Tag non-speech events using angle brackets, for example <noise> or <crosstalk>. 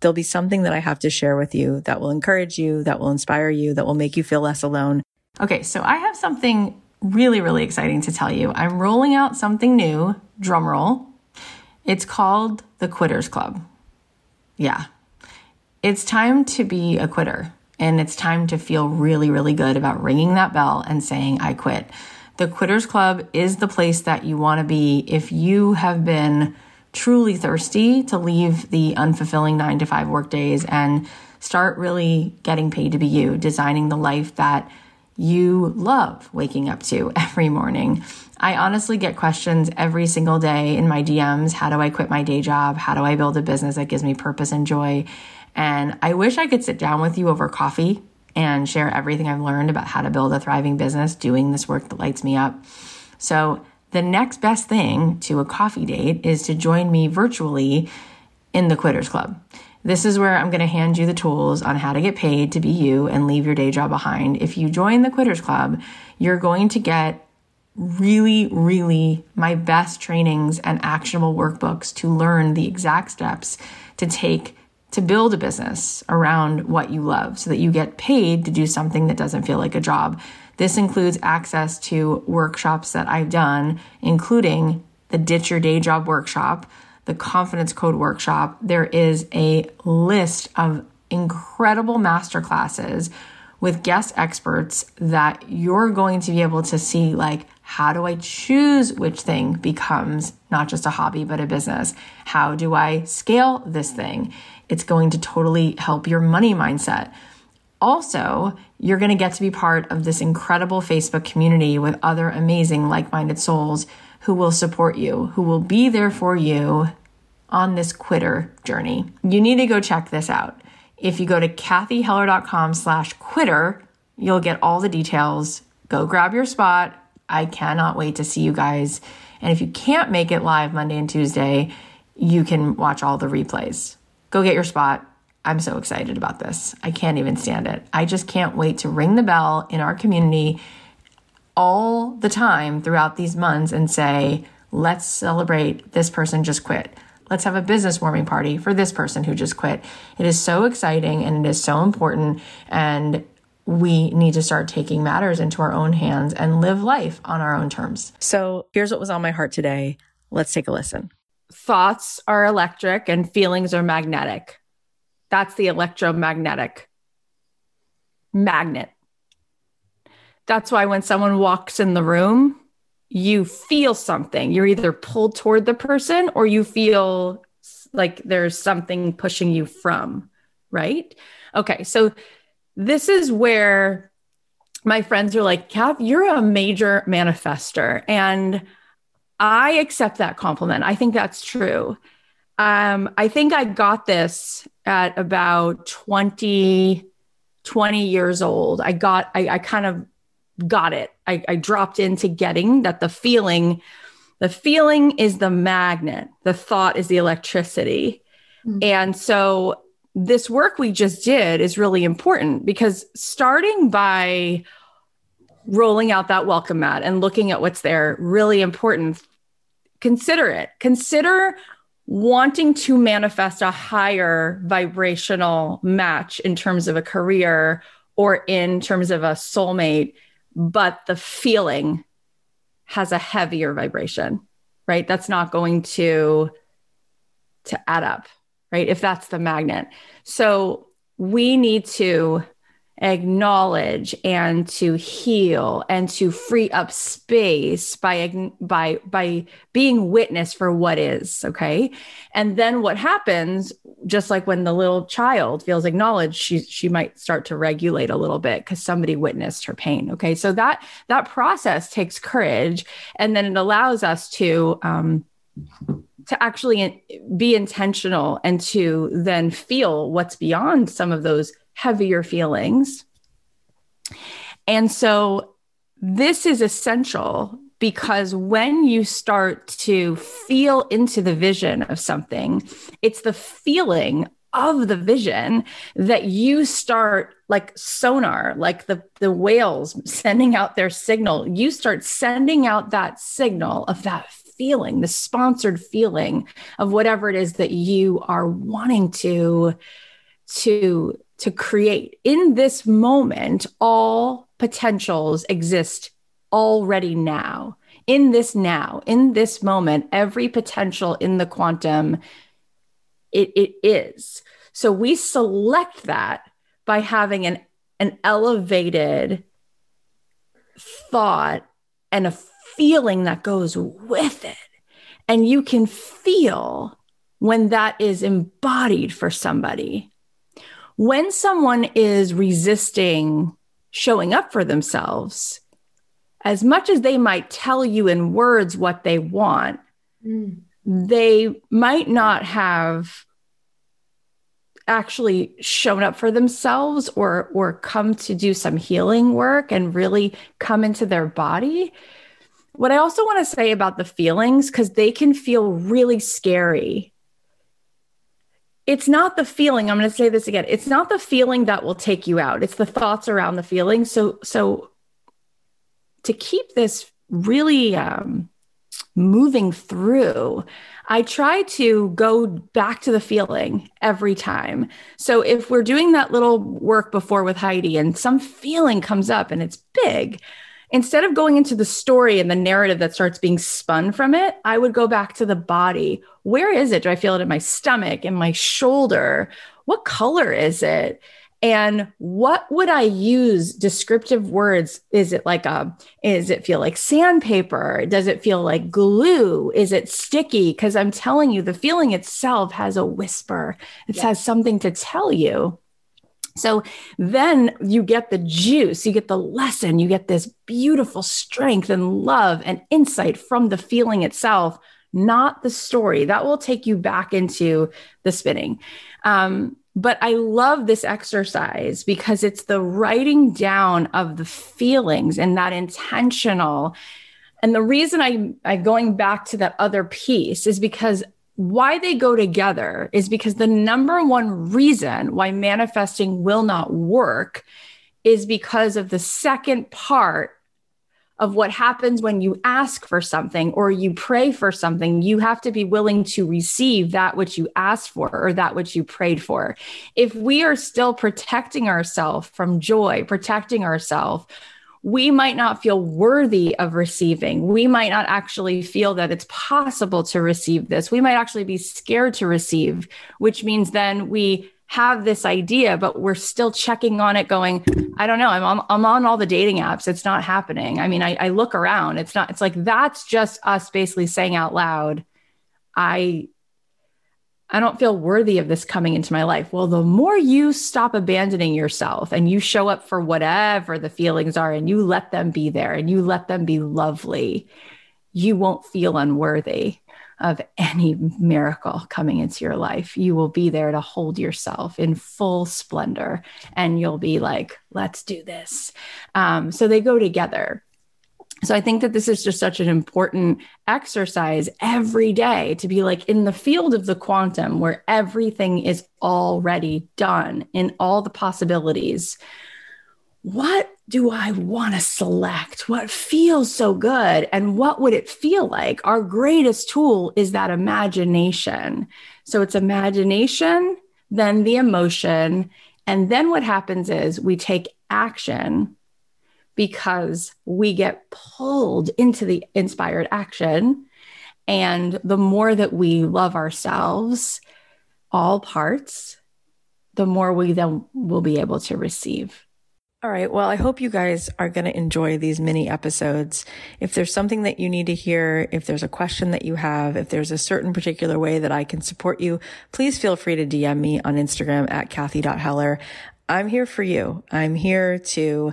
There'll be something that I have to share with you that will encourage you, that will inspire you, that will make you feel less alone. Okay, so I have something really, really exciting to tell you. I'm rolling out something new, drumroll. It's called the Quitters Club. Yeah. It's time to be a quitter and it's time to feel really, really good about ringing that bell and saying, I quit. The Quitters Club is the place that you want to be if you have been truly thirsty to leave the unfulfilling nine to five work days and start really getting paid to be you, designing the life that you love waking up to <laughs> every morning. I honestly get questions every single day in my DMs. How do I quit my day job? How do I build a business that gives me purpose and joy? And I wish I could sit down with you over coffee and share everything I've learned about how to build a thriving business doing this work that lights me up. So the next best thing to a coffee date is to join me virtually in the Quitters Club. This is where I'm going to hand you the tools on how to get paid to be you and leave your day job behind. If you join the Quitters Club, you're going to get really, really my best trainings and actionable workbooks to learn the exact steps to take to build a business around what you love so that you get paid to do something that doesn't feel like a job. This includes access to workshops that I've done, including the Ditch Your Day Job workshop, the Confidence Code workshop. There is a list of incredible masterclasses with guest experts that you're going to be able to see like how do I choose which thing becomes not just a hobby but a business? How do I scale this thing? It's going to totally help your money mindset. Also, you're going to get to be part of this incredible Facebook community with other amazing like minded souls who will support you, who will be there for you on this quitter journey. You need to go check this out. If you go to cathyheller.com slash quitter, you'll get all the details. Go grab your spot. I cannot wait to see you guys. And if you can't make it live Monday and Tuesday, you can watch all the replays. Go get your spot I'm so excited about this. I can't even stand it. I just can't wait to ring the bell in our community all the time throughout these months and say, let's celebrate this person just quit. Let's have a business warming party for this person who just quit. It is so exciting and it is so important. And we need to start taking matters into our own hands and live life on our own terms. So here's what was on my heart today. Let's take a listen. Thoughts are electric and feelings are magnetic. That's the electromagnetic magnet. That's why when someone walks in the room, you feel something. You're either pulled toward the person or you feel like there's something pushing you from, right? Okay, so this is where my friends are like, Cath, you're a major manifester. And I accept that compliment. I think that's true. Um, I think I got this at about 20, 20 years old. I got, I, I kind of got it. I, I dropped into getting that the feeling, the feeling is the magnet, the thought is the electricity. Mm-hmm. And so this work we just did is really important because starting by rolling out that welcome mat and looking at what's there, really important. Consider it. Consider wanting to manifest a higher vibrational match in terms of a career or in terms of a soulmate, but the feeling has a heavier vibration, right? That's not going to to add up, right? If that's the magnet. So we need to acknowledge and to heal and to free up space by by by being witness for what is okay? And then what happens just like when the little child feels acknowledged she she might start to regulate a little bit cuz somebody witnessed her pain okay? So that that process takes courage and then it allows us to um to actually be intentional and to then feel what's beyond some of those heavier feelings. And so this is essential because when you start to feel into the vision of something, it's the feeling of the vision that you start like sonar like the the whales sending out their signal you start sending out that signal of that feeling the sponsored feeling of whatever it is that you are wanting to to to create in this moment all potentials exist already now in this now in this moment every potential in the quantum it, it is. So we select that by having an, an elevated thought and a feeling that goes with it. And you can feel when that is embodied for somebody. When someone is resisting showing up for themselves, as much as they might tell you in words what they want, mm. they might not have actually shown up for themselves or or come to do some healing work and really come into their body. What i also want to say about the feelings cuz they can feel really scary it's not the feeling i'm going to say this again it's not the feeling that will take you out it's the thoughts around the feeling so so to keep this really um, moving through, I try to go back to the feeling every time. So if we're doing that little work before with Heidi and some feeling comes up and it's big, instead of going into the story and the narrative that starts being spun from it, I would go back to the body. Where is it? Do I feel it in my stomach, in my shoulder? What color is it? and what would i use descriptive words is it like a is it feel like sandpaper does it feel like glue is it sticky because i'm telling you the feeling itself has a whisper it yes. has something to tell you so then you get the juice, you get the lesson, you get this beautiful strength and love and insight from the feeling itself, not the story. That will take you back into the spinning. Um, but I love this exercise because it's the writing down of the feelings and that intentional. And the reason I, I'm going back to that other piece is because why they go together is because the number one reason why manifesting will not work is because of the second part of what happens when you ask for something or you pray for something, you have to be willing to receive that which you asked for or that which you prayed for. If we are still protecting ourselves from joy, protecting ourselves, we might not feel worthy of receiving. We might not actually feel that it's possible to receive this. We might actually be scared to receive, which means then we have this idea, but we're still checking on it, going, I don't know, I'm on, I'm on all the dating apps. It's not happening. I mean, I, I look around. It's not, it's like that's just us basically saying out loud, I I don't feel worthy of this coming into my life. Well, the more you stop abandoning yourself and you show up for whatever the feelings are and you let them be there and you let them be lovely, you won't feel unworthy of any miracle coming into your life. You will be there to hold yourself in full splendor and you'll be like, let's do this. Um, so they go together. So I think that this is just such an important exercise every day to be like in the field of the quantum where everything is already done in all the possibilities. What do I want to select? What feels so good? And what would it feel like? Our greatest tool is that imagination. So it's imagination, then the emotion. And then what happens is we take action because we get pulled into the inspired action. And the more that we love ourselves, all parts, the more we then will be able to receive. All right. Well, I hope you guys are going to enjoy these mini episodes. If there's something that you need to hear, if there's a question that you have, if there's a certain particular way that I can support you, please feel free to DM me on Instagram at Cathy.Heller. I'm here for you. I'm here to